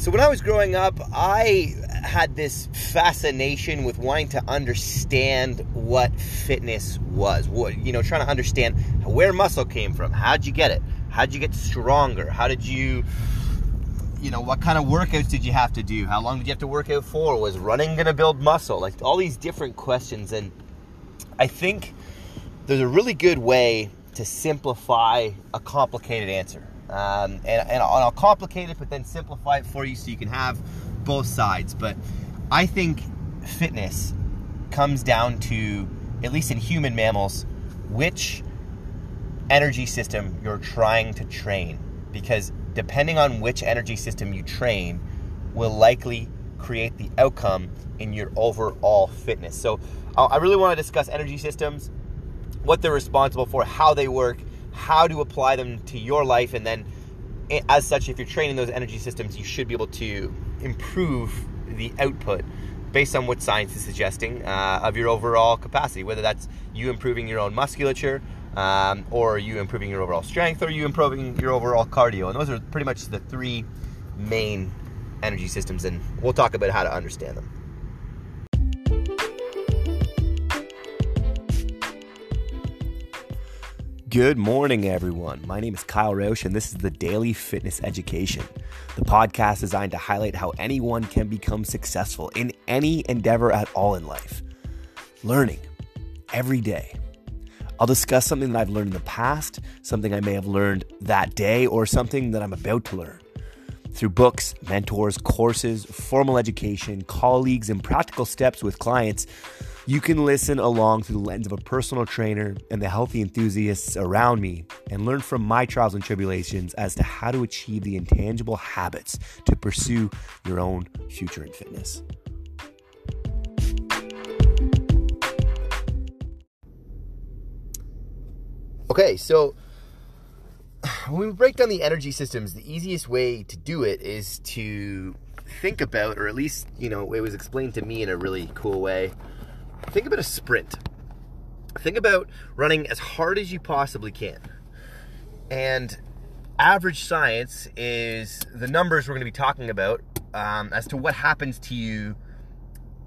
So when I was growing up, I had this fascination with wanting to understand what fitness was. What you know, trying to understand where muscle came from. How'd you get it? How'd you get stronger? How did you you know, what kind of workouts did you have to do? How long did you have to work out for? Was running going to build muscle? Like all these different questions and I think there's a really good way to simplify a complicated answer. Um, and, and I'll complicate it, but then simplify it for you so you can have both sides. But I think fitness comes down to, at least in human mammals, which energy system you're trying to train. Because depending on which energy system you train, will likely create the outcome in your overall fitness. So, I really want to discuss energy systems, what they're responsible for, how they work, how to apply them to your life, and then as such, if you're training those energy systems, you should be able to improve the output based on what science is suggesting uh, of your overall capacity, whether that's you improving your own musculature, um, or you improving your overall strength, or you improving your overall cardio. And those are pretty much the three main energy systems, and we'll talk about how to understand them. Good morning, everyone. My name is Kyle Roche, and this is the Daily Fitness Education, the podcast designed to highlight how anyone can become successful in any endeavor at all in life. Learning every day. I'll discuss something that I've learned in the past, something I may have learned that day, or something that I'm about to learn. Through books, mentors, courses, formal education, colleagues, and practical steps with clients, you can listen along through the lens of a personal trainer and the healthy enthusiasts around me and learn from my trials and tribulations as to how to achieve the intangible habits to pursue your own future in fitness. Okay, so when we break down the energy systems, the easiest way to do it is to think about, or at least, you know, it was explained to me in a really cool way think about a sprint. Think about running as hard as you possibly can. And average science is the numbers we're going to be talking about um, as to what happens to you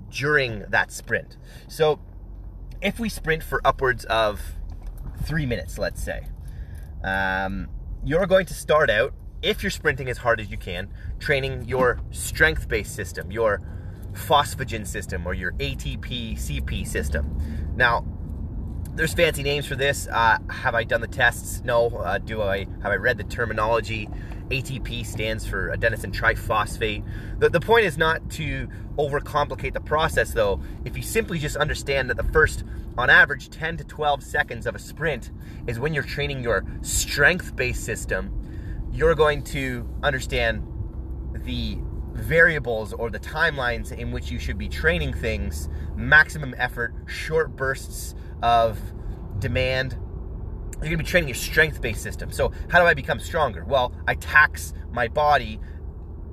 during that sprint. So, if we sprint for upwards of three minutes, let's say, um, you're going to start out, if you're sprinting as hard as you can, training your strength based system, your phosphagen system or your ATP CP system. Now, there's fancy names for this. Uh, have I done the tests? No. Uh, do I have I read the terminology? ATP stands for adenosine triphosphate. The, the point is not to overcomplicate the process, though. If you simply just understand that the first, on average, 10 to 12 seconds of a sprint is when you're training your strength based system, you're going to understand the variables or the timelines in which you should be training things, maximum effort, short bursts of demand. You're gonna be training your strength based system. So, how do I become stronger? Well, I tax my body,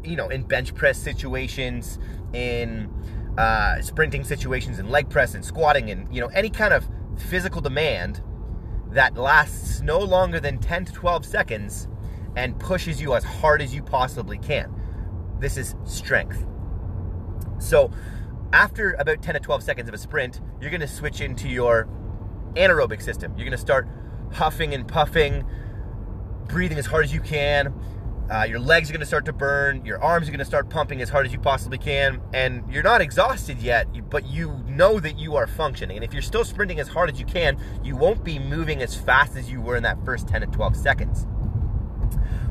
you know, in bench press situations, in uh, sprinting situations, in leg press and squatting, and, you know, any kind of physical demand that lasts no longer than 10 to 12 seconds and pushes you as hard as you possibly can. This is strength. So, after about 10 to 12 seconds of a sprint, you're to switch into your anaerobic system. You're to start huffing and puffing, breathing as hard as you can. Uh, your legs are to start to burn. Your arms are to start pumping as hard as you possibly can. And you're not exhausted yet, but you know that you are functioning. And if you're still sprinting as hard as you can, you won't be moving as fast as you were in that first 10 to 12 seconds.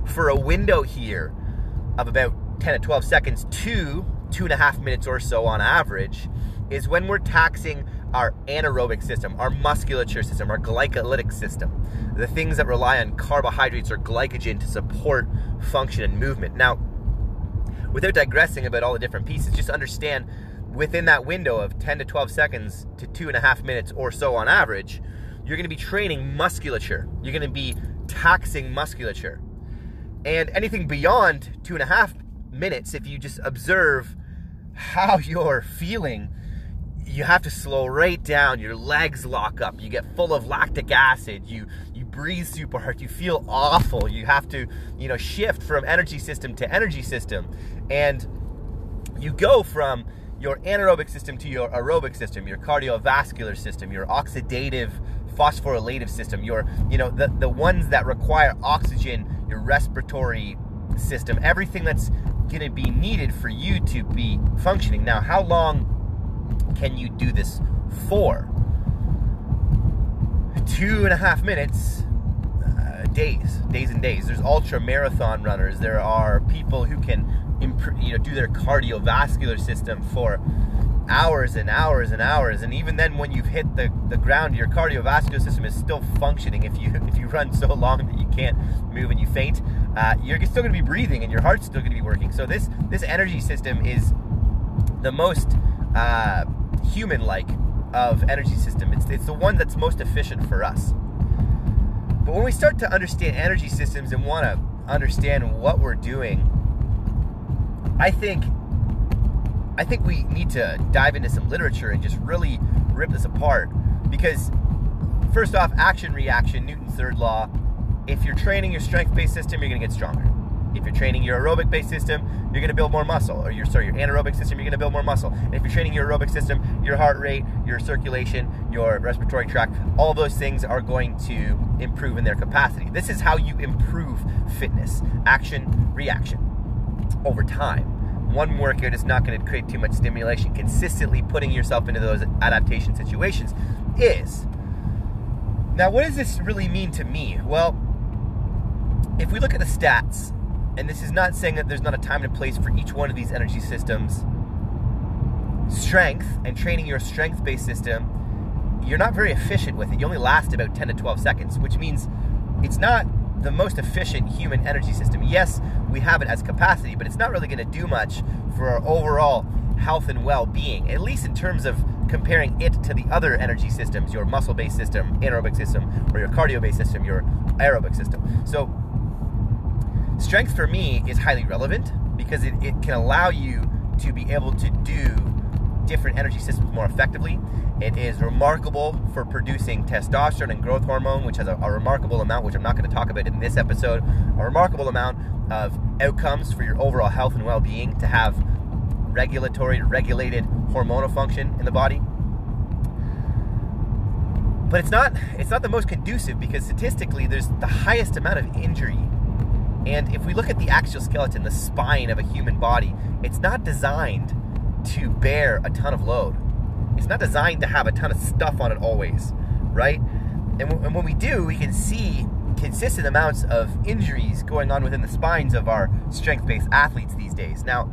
For a window here of about 10 to 12 seconds to two and a half minutes or so on average is when we're taxing our anaerobic system, our musculature system, our glycolytic system, the things that rely on carbohydrates or glycogen to support function and movement. Now, without digressing about all the different pieces, just understand within that window of 10 to 12 seconds to two and a half minutes or so on average, you're going to be training musculature. You're going to be taxing musculature. And anything beyond two and a half minutes, if you just observe how you're feeling, you have to slow right down. Your legs lock up. You get full of lactic acid. You you breathe super hard. You feel awful. You have to you know shift from energy system to energy system, and you go from your anaerobic system to your aerobic system, your cardiovascular system, your oxidative phosphorylative system, your you know the the ones that require oxygen, your respiratory system, everything that's going to be needed for you to be functioning. Now, how long can you do this for? Two and a half minutes, uh, days, days and days. There's ultra marathon runners. There are people who can, imp- you know, do their cardiovascular system for hours and hours and hours. And even then, when you've hit the, the ground, your cardiovascular system is still functioning. If you if you run so long that you can't move and you faint, uh, you're still going to be breathing and your heart's still going to be working. So this this energy system is the most uh, human like of energy system. It's, it's the one that's most efficient for us. But when we start to understand energy systems and want to understand what we're doing, I think I think we need to dive into some literature and just really rip this apart because first off, action reaction, Newton's third law. If you're training your strength-based system, you're going to get stronger. If you're training your aerobic based system, you're going to build more muscle. Or your sorry, your anaerobic system, you're going to build more muscle. And if you're training your aerobic system, your heart rate, your circulation, your respiratory tract, all those things are going to improve in their capacity. This is how you improve fitness. Action, reaction over time one workout is not going to create too much stimulation. Consistently putting yourself into those adaptation situations is. Now, what does this really mean to me? Well, if we look at the stats, and this is not saying that there's not a time and place for each one of these energy systems. Strength and training your strength based system, you're not very efficient with it. You only last about 10 to 12 seconds, which means it's not the most efficient human energy system. Yes, we have it as capacity, but it's not really going to do much for our overall health and well being, at least in terms of comparing it to the other energy systems your muscle based system, anaerobic system, or your cardio based system, your aerobic system. So, Strength for me is highly relevant because it, it can allow you to be able to do different energy systems more effectively. It is remarkable for producing testosterone and growth hormone, which has a, a, remarkable amount, which I'm not going to talk about in this episode, a remarkable amount of outcomes for your overall health and well being to have regulatory, regulated hormonal function in the body. But it's not it's not the most conducive because statistically there's the highest amount of injury and if we look at the axial skeleton, the spine of a human body, it's not designed to bear a ton of load. It's not designed to have a ton of stuff on it always, right? And, and when we do, we can see consistent amounts of injuries going on within the spines of our strength-based athletes these days. Now,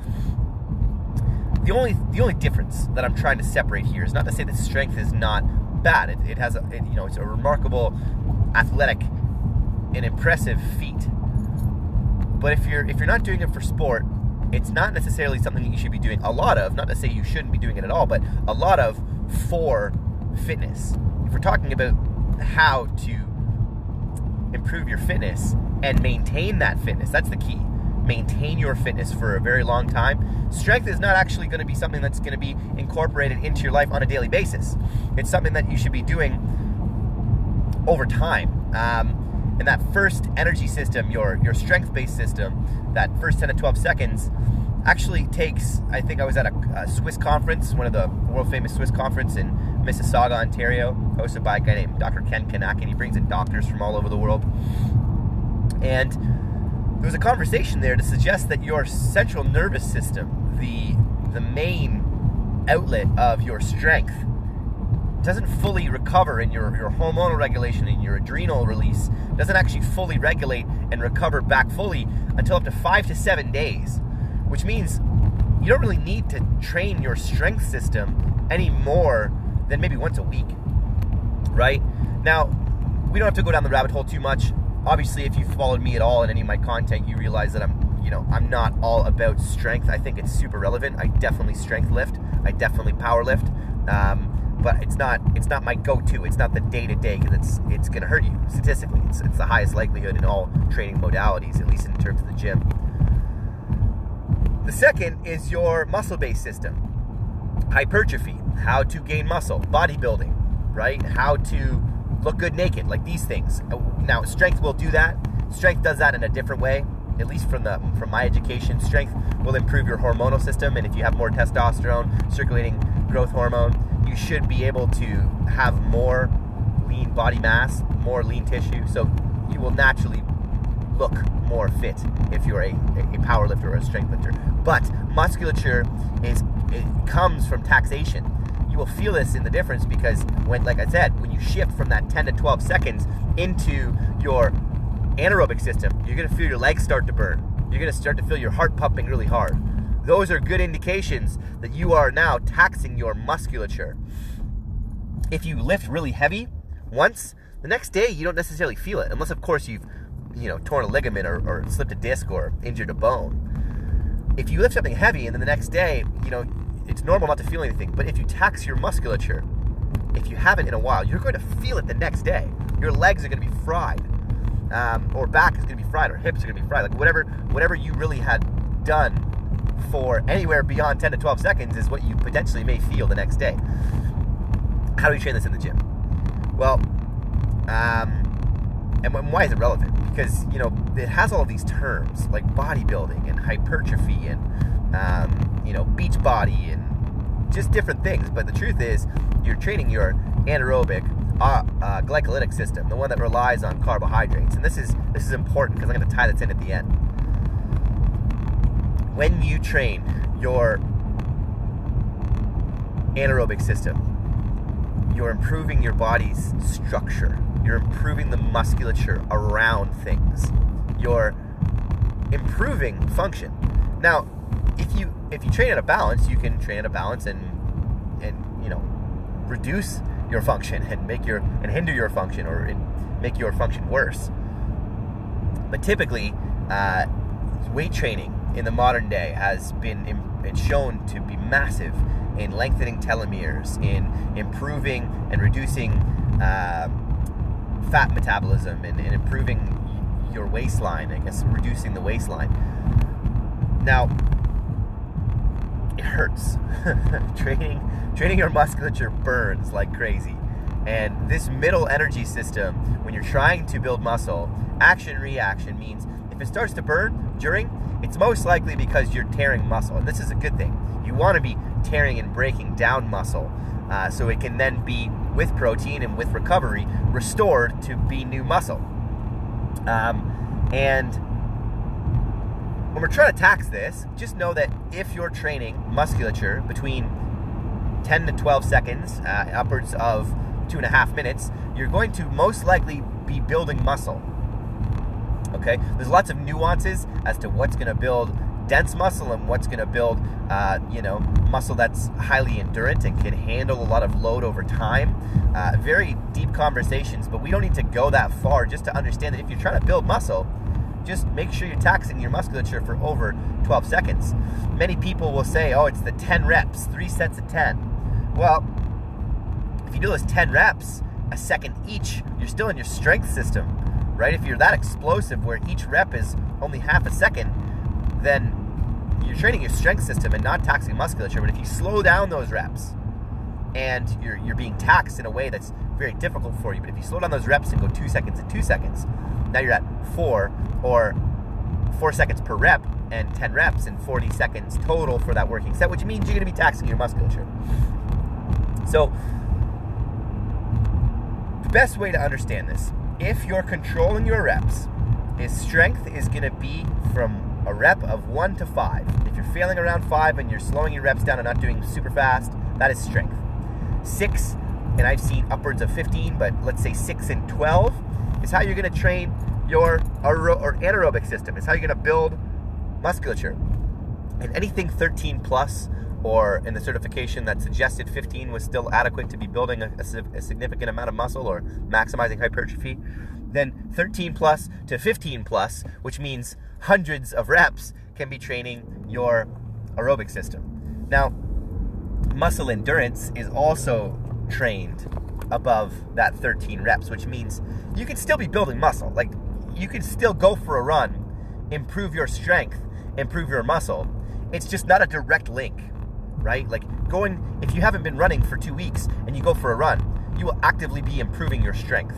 the only the only difference that I'm trying to separate here is not to say that strength is not bad. It, it has a it, you know it's a remarkable athletic and impressive feat but if you're if you're not doing it for sport, it's not necessarily something that you should be doing a lot of. Not to say you shouldn't be doing it at all, but a lot of for fitness. If we're talking about how to improve your fitness and maintain that fitness, that's the key. Maintain your fitness for a very long time. Strength is not actually going to be something that's going to be incorporated into your life on a daily basis. It's something that you should be doing over time. Um, and that first energy system, your your strength based system, that first 10 to 12 seconds, actually takes. I think I was at a, a SWIS conference, one of the world famous SWIS conference in Mississauga, Ontario, hosted by a guy named Dr. Ken Kinakin, and he brings in doctors from all over the world. And there was a conversation there to suggest that your central nervous system, the the main outlet of your strength, doesn't fully recover in your, your hormonal regulation and your adrenal release, doesn't actually fully regulate and recover back fully until up to five to seven days, which means you don't really need to train your strength system any more than maybe once a week, right? Now, we don't have to go down the rabbit hole too much. Obviously, if you've followed me at all in any of my content, you realize that I'm, you know, I'm not all about strength. I think it's super relevant. I definitely strength lift. I definitely power lift. Um, but it's not it's not my go-to. It's not the day to day because it's it's going to hurt you statistically. It's, it's the highest likelihood in all training modalities, at least in terms of the gym. The second is your muscle-based system. hypertrophy, how to gain muscle, bodybuilding, right? How to look good naked, like these things. Now, strength will do that. Strength does that in a different way. At least from the from my education, strength will improve your hormonal system, and if you have more testosterone, circulating growth hormone, you should be able to have more lean body mass, more lean tissue. So you will naturally look more fit if you're a, a power lifter or a strength lifter. But musculature is it comes from taxation you will feel this in the difference because when, like I said, when you shift from that 10 to 12 seconds into your anaerobic system, you're to feel your legs start to burn. You're to start to feel your heart pumping really hard. Those are good indications that you are now taxing your musculature. If you lift really heavy once, the next day you don't necessarily feel it, unless of course you've, you know, torn a ligament or, or slipped a disc or injured a bone. If you lift something heavy and then the next day, you know, it's normal not to feel anything. But if you tax your musculature, if you haven't in a while, you're going to feel it the next day. Your legs are going to be fried, um, or back is going to be fried, or hips are going to be fried. Like whatever, whatever you really had done for anywhere beyond 10 to 12 seconds is what you potentially may feel the next day. How do we train this in the gym? Well, um, and why is it relevant? Because you know it has all these terms like bodybuilding and hypertrophy and um, you know, beach body and just different things. But the truth is, you're training your anaerobic uh, uh, glycolytic system, the one that relies on carbohydrates. And this is this is important because I'm going to tie this in at the end. When you train your anaerobic system, you're improving your body's structure. You're improving the musculature around things. You're improving function. Now, if you if you train at a balance, you can train at a balance and and you know reduce your function and make your and hinder your function or make your function worse. But typically, uh, weight training in the modern day has been shown to be massive in lengthening telomeres, in improving and reducing uh, fat metabolism, and, and improving your waistline. I guess reducing the waistline. Now, it hurts. training training your musculature burns like crazy. And this middle energy system, when you're trying to build muscle, action reaction means if it starts to burn during, it's most likely because you're tearing muscle. And this is a good thing. You want to be tearing and breaking down muscle uh, so it can then be, with protein and with recovery, restored to be new muscle. Um, and when we're trying to tax this, just know that if you're training musculature between 10 to 12 seconds, uh, upwards of two and a half minutes, you're going to most likely be building muscle. Okay? There's lots of nuances as to what's going to build dense muscle and what's going to build, uh, you know, muscle that's highly endurant and can handle a lot of load over time. Uh, very deep conversations, but we don't need to go that far just to understand that if you're trying to build muscle, just make sure you're taxing your musculature for over 12 seconds. Many people will say, oh, it's the 10 reps, three sets of 10. Well, if you do those 10 reps, a second each, you're still in your strength system, right? If you're that explosive where each rep is only half a second, then you're training your strength system and not taxing musculature. But if you slow down those reps and you're, you're being taxed in a way that's very difficult for you, but if you slow down those reps and go two seconds and two seconds, now you're at four or four seconds per rep and 10 reps and 40 seconds total for that working set, which means you're going to be taxing your musculature. So, the best way to understand this, if you're controlling your reps, is strength is going to be from a rep of one to five. If you're failing around five and you're slowing your reps down and not doing super fast, that is strength. Six, and I've seen upwards of 15, but let's say six and 12 is how you're going to train your or anaerobic system. It's how you're going to build musculature. And anything 13 plus, or in the certification that suggested 15 was still adequate to be building a, a, significant amount of muscle or maximizing hypertrophy, then 13 plus to 15 plus, which means hundreds of reps, can be training your aerobic system. Now, muscle endurance is also trained above that 13 reps, which means you can still be building muscle. Like you can still go for a run, improve your strength, improve your muscle. It's just not a direct link. Right? Like going, if you haven't been running for two weeks and you go for a run, you will actively be improving your strength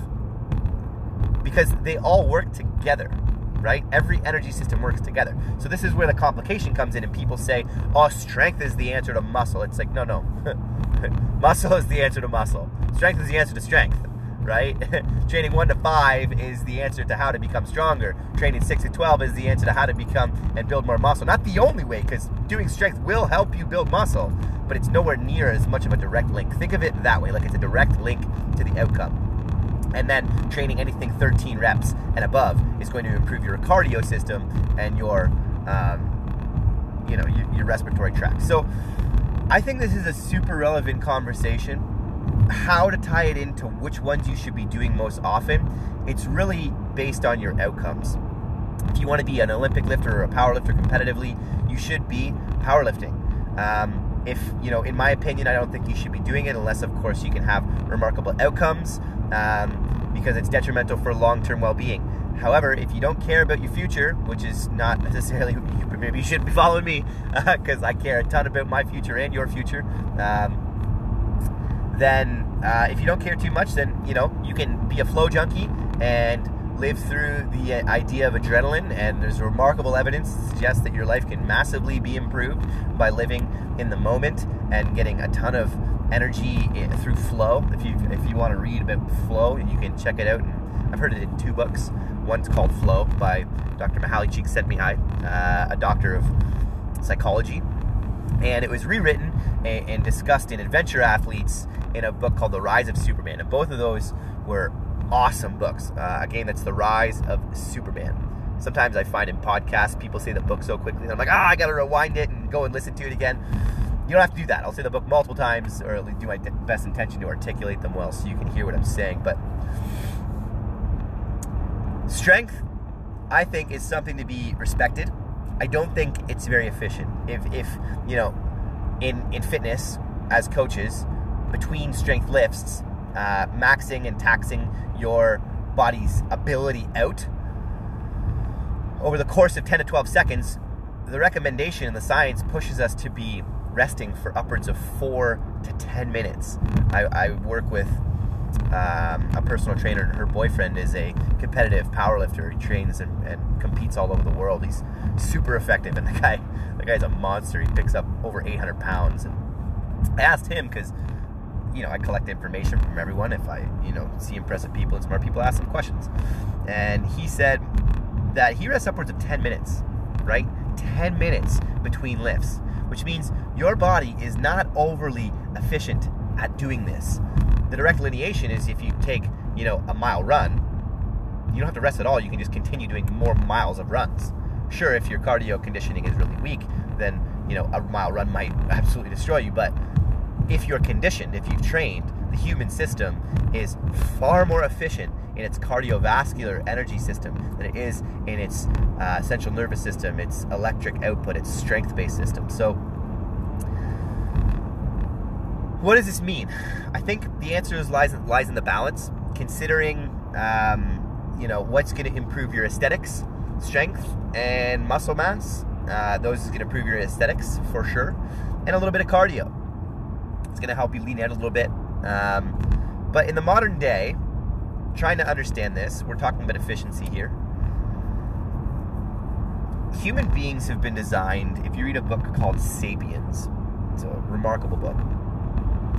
because they all work together, right? Every energy system works together. So this is where the complication comes in, and people say, "Oh, strength is the answer to muscle." It's like, no, no, muscle is the answer to muscle. Strength is the answer to strength right? Training 1 to 5 is the answer to how to become stronger. Training 6 to 12 is the answer to how to become and build more muscle. Not the only way, because doing strength will help you build muscle, but it's nowhere near as much of a direct link. Think of it that way, like it's a direct link to the outcome. And then training anything 13 reps and above is going to improve your cardio system and your, um, you know, your, your respiratory tract. So I think this is a super relevant conversation how to tie it into which ones you should be doing most often, it's really based on your outcomes. If you want to be an Olympic lifter or a power lifter competitively, you should be powerlifting. Um, if, you know, in my opinion, I don't think you should be doing it unless, of course, you can have remarkable outcomes um, because it's detrimental for long term well being. However, if you don't care about your future, which is not necessarily, maybe you shouldn't be following me because uh, I care a ton about my future and your future. Um, then uh, if you don't care too much, then you know you can be a flow junkie and live through the uh, idea of adrenaline. And there's remarkable evidence to suggest that your life can massively be improved by living in the moment and getting a ton of energy eh, through flow. If you if you want to read about flow, you can check it out. I've heard it in two books. One's called Flow by Dr. Mihaly Csikszentmihalyi, uh, a doctor of psychology, and it was rewritten and, and discussed in Adventure Athletes in a book called The Rise of Superman. And both of those were awesome books. Uh, again, that's The Rise of Superman. Sometimes I find in podcasts people say the book so quickly, and I'm like, ah, I gotta rewind it and go and listen to it again. You don't have to do that. I'll say the book multiple times, or at least do my best intention to articulate them well so you can hear what I'm saying. But strength, I think, is something to be respected. I don't think it's very efficient. If, if you know, in in fitness as coaches, between strength lifts, uh, maxing and taxing your body's ability out over the course of 10 to 12 seconds, the recommendation in the science pushes us to be resting for upwards of four to 10 minutes. I, I work with um, a personal trainer, and her boyfriend is a competitive powerlifter. He trains and, and, competes all over the world. He's super effective, and the guy, the guy's a monster. He picks up over 800 pounds. And I asked him because you know, I collect information from everyone. If I, you know, see impressive people and smart people, ask them questions. And he said that he rests upwards of 10 minutes, right? 10 minutes between lifts, which means your body is not overly efficient at doing this. The direct lineation is if you take, you know, a mile run, you don't have to rest at all. You can just continue doing more miles of runs. Sure, if your cardio conditioning is really weak, then, you know, a mile run might absolutely destroy you, but if you're conditioned, if you've trained, the human system is far more efficient in its cardiovascular energy system than it is in its uh, central nervous system, its electric output, its strength based system. So, what does this mean? I think the answer is lies, lies in the balance, considering um, you know what's going to improve your aesthetics, strength, and muscle mass. Uh, those is going to improve your aesthetics for sure, and a little bit of cardio. It's going to help you lean out a little bit. Um, but in the modern day, trying to understand this, we're talking about efficiency here. Human beings have been designed, if you read a book called Sapiens, it's a remarkable book,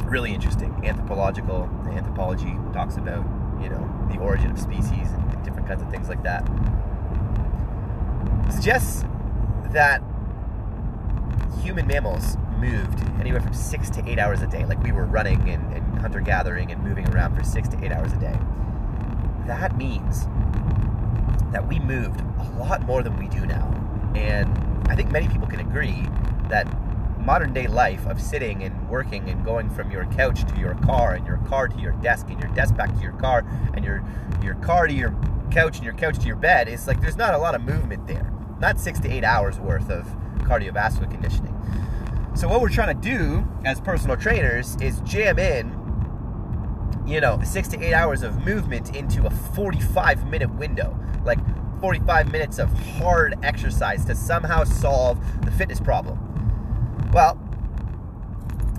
really interesting. Anthropological, anthropology talks about, you know, the origin of species and different kinds of things like that. Suggests that human mammals moved anywhere from six to eight hours a day. Like we were running and, and hunter gathering and moving around for six to eight hours a day. That means that we moved a lot more than we do now. And I think many people can agree that modern day life of sitting and working and going from your couch to your car and your car to your desk and your desk back to your car and your your car to your couch and your couch to your bed is like there's not a lot of movement there. Not six to eight hours worth of cardiovascular conditioning. So what we're trying to do as personal trainers is jam in, you know, six to eight hours of movement into a 45 minute window. Like 45 minutes of hard exercise to somehow solve the fitness problem. Well,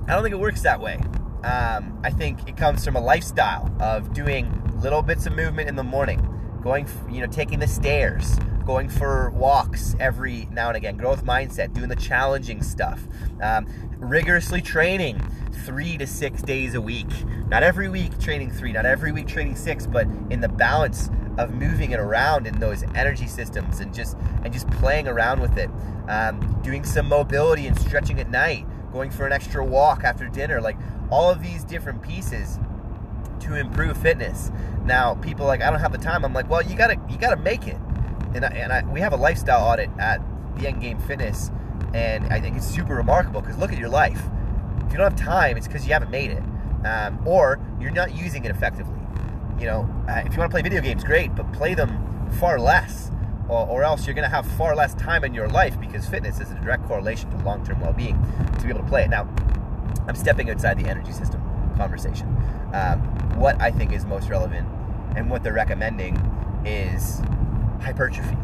I don't think it works that way. Um, I think it comes from a lifestyle of doing little bits of movement in the morning, going, you know, taking the stairs, going for walks every now and again, growth mindset, doing the challenging stuff, um, rigorously training three to six days a week. Not every week training three, not every week training six, but in the balance of moving it around in those energy systems and just and just playing around with it. Um, doing some mobility and stretching at night, going for an extra walk after dinner, like all of these different pieces to improve fitness. Now, people like I don't have the time. I'm like, well, you gotta you gotta make it. And I, and I, we have a lifestyle audit at the Endgame Fitness, and I think it's super remarkable because look at your life. If you don't have time, it's because you haven't made it, um, or you're not using it effectively. You know, uh, if you want to play video games, great, but play them far less, or, or else you're going to have far less time in your life because fitness is a direct correlation to long-term well-being to be able to play it. Now, I'm stepping outside the energy system conversation. Um, what I think is most relevant and what they're recommending is hypertrophy,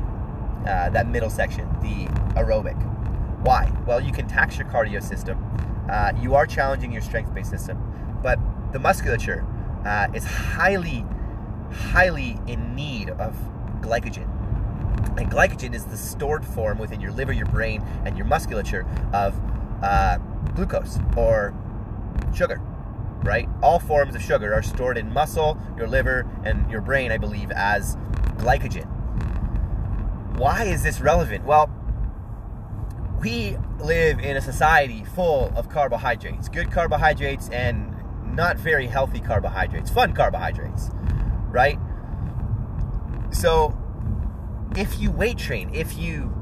uh, that middle section, the aerobic. Why? Well, you can tax your cardio system. Uh, you are challenging your strength based system, but the musculature uh, is highly, highly in need of glycogen. And glycogen is the stored form within your liver, your brain, and your musculature of uh, glucose or sugar, right? All forms of sugar are stored in muscle, your liver, and your brain, I believe, as glycogen. Why is this relevant? Well, we live in a society full of carbohydrates, good carbohydrates and not very healthy carbohydrates, fun carbohydrates, right? So, if you weight train, if you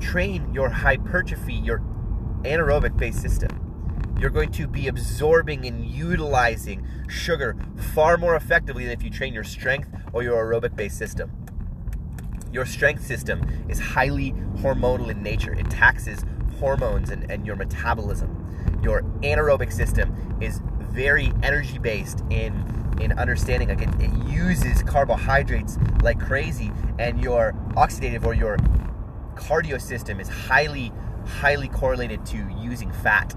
train your hypertrophy, your anaerobic based system, you're going to be absorbing and utilizing sugar far more effectively than if you train your strength or your aerobic based system. Your strength system is highly hormonal in nature, it taxes hormones and, and your metabolism. Your anaerobic system is very energy based in in understanding like it, it uses carbohydrates like crazy and your oxidative or your cardio system is highly highly correlated to using fat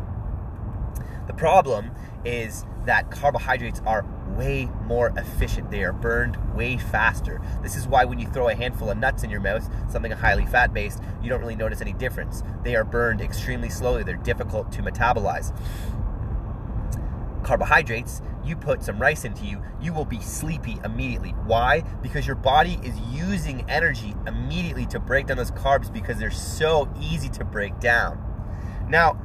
the problem is that carbohydrates are way more efficient. They are burned way faster. This is why when you throw a handful of nuts in your mouth, something highly fat based, you don't really notice any difference. They are burned extremely slowly, they're difficult to metabolize. Carbohydrates, you put some rice into you, you will be sleepy immediately. Why? Because your body is using energy immediately to break down those carbs because they're so easy to break down. Now,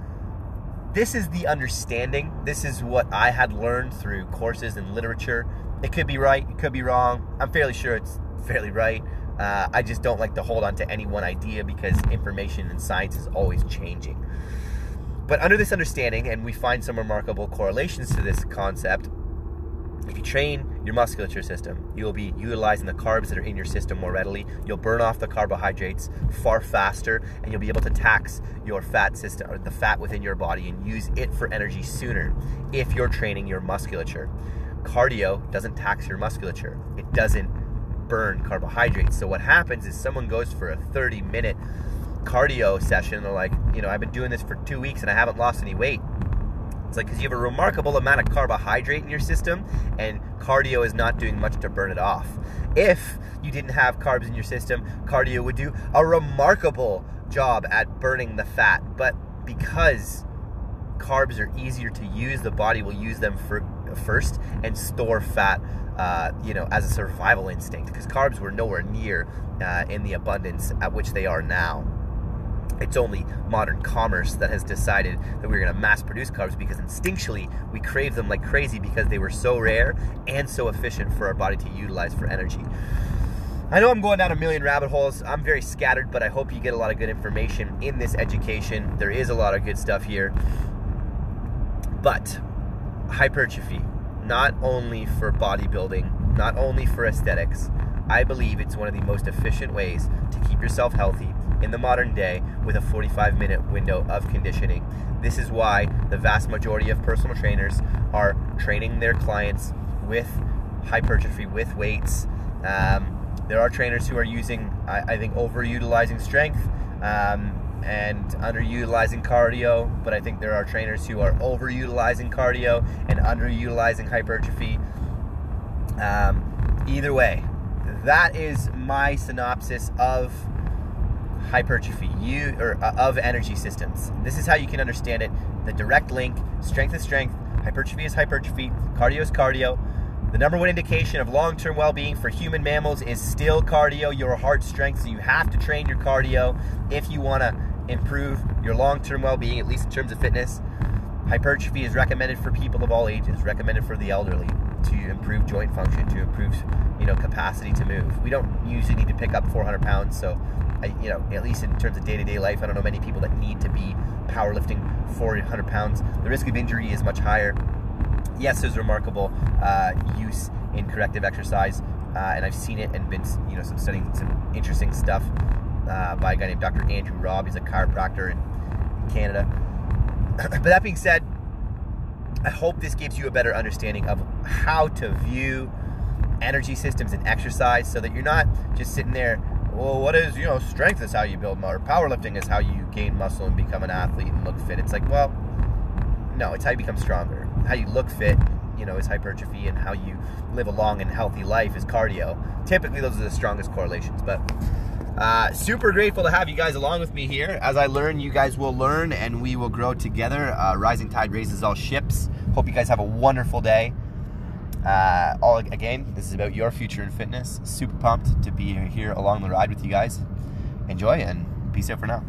this is the understanding. This is what I had learned through courses and literature. It could be right, it could be wrong. I'm fairly sure it's fairly right. Uh, I just don't like to hold on to any one idea because information and science is always changing. But under this understanding, and we find some remarkable correlations to this concept, if you train your musculature system, you will be utilizing the carbs that are in your system more readily. You'll burn off the carbohydrates far faster, and you'll be able to tax your fat system or the fat within your body and use it for energy sooner if you're training your musculature. Cardio doesn't tax your musculature, it doesn't burn carbohydrates. So, what happens is someone goes for a 30 minute cardio session, they're like, you know, I've been doing this for two weeks and I haven't lost any weight it's like because you have a remarkable amount of carbohydrate in your system, and cardio is not doing much to burn it off. If you didn't have carbs in your system, cardio would do a remarkable job at burning the fat. But because carbs are easier to use, the body will use them for, first and store fat, uh, you know, as a survival instinct. Because carbs were nowhere near uh, in the abundance at which they are now. It's only modern commerce that has decided that we're going to mass produce carbs because instinctually we crave them like crazy because they were so rare and so efficient for our body to utilize for energy. I know I'm going down a million rabbit holes. I'm very scattered, but I hope you get a lot of good information in this education. There is a lot of good stuff here. But hypertrophy, not only for bodybuilding, not only for aesthetics, I believe it's one of the most efficient ways to keep yourself healthy in the modern day with a 45 minute window of conditioning. This is why the vast majority of personal trainers are training their clients with hypertrophy, with weights. Um, there are trainers who are using, I, I think, overutilizing strength. Um, and underutilizing cardio, but I think there are trainers who are overutilizing cardio and underutilizing hypertrophy. Um, either way, that is my synopsis of hypertrophy you or uh, of energy systems. This is how you can understand it. The direct link strength is strength hypertrophy is hypertrophy cardio is cardio. The number one indication of long-term well-being for human mammals is still cardio. Your heart strength so you have to train your cardio if you want to improve your long-term well-being at least in terms of fitness. Hypertrophy is recommended for people of all ages recommended for the elderly to improve joint function to improve you know capacity to move. We don't usually need to pick up 400 pounds so I, you know, at least in terms of day-to-day life, I don't know many people that need to be powerlifting 400 pounds. The risk of injury is much higher. Yes, there's remarkable uh, use in corrective exercise, uh, and I've seen it and been, you know, some studying some interesting stuff uh, by a guy named Dr. Andrew Robb. He's a chiropractor in Canada. but that being said, I hope this gives you a better understanding of how to view energy systems and exercise so that you're not just sitting there well, what is, you know, strength is how you build muscle, powerlifting is how you gain muscle and become an athlete and look fit. It's like, well, no, it's how you become stronger. How you look fit, you know, is hypertrophy, and how you live a long and healthy life is cardio. Typically, those are the strongest correlations. But uh, super grateful to have you guys along with me here. As I learn, you guys will learn, and we will grow together. Uh, rising tide raises all ships. Hope you guys have a wonderful day. Uh, all again, this is about your future in fitness. Super pumped to be here along the ride with you guys. Enjoy and peace out for now.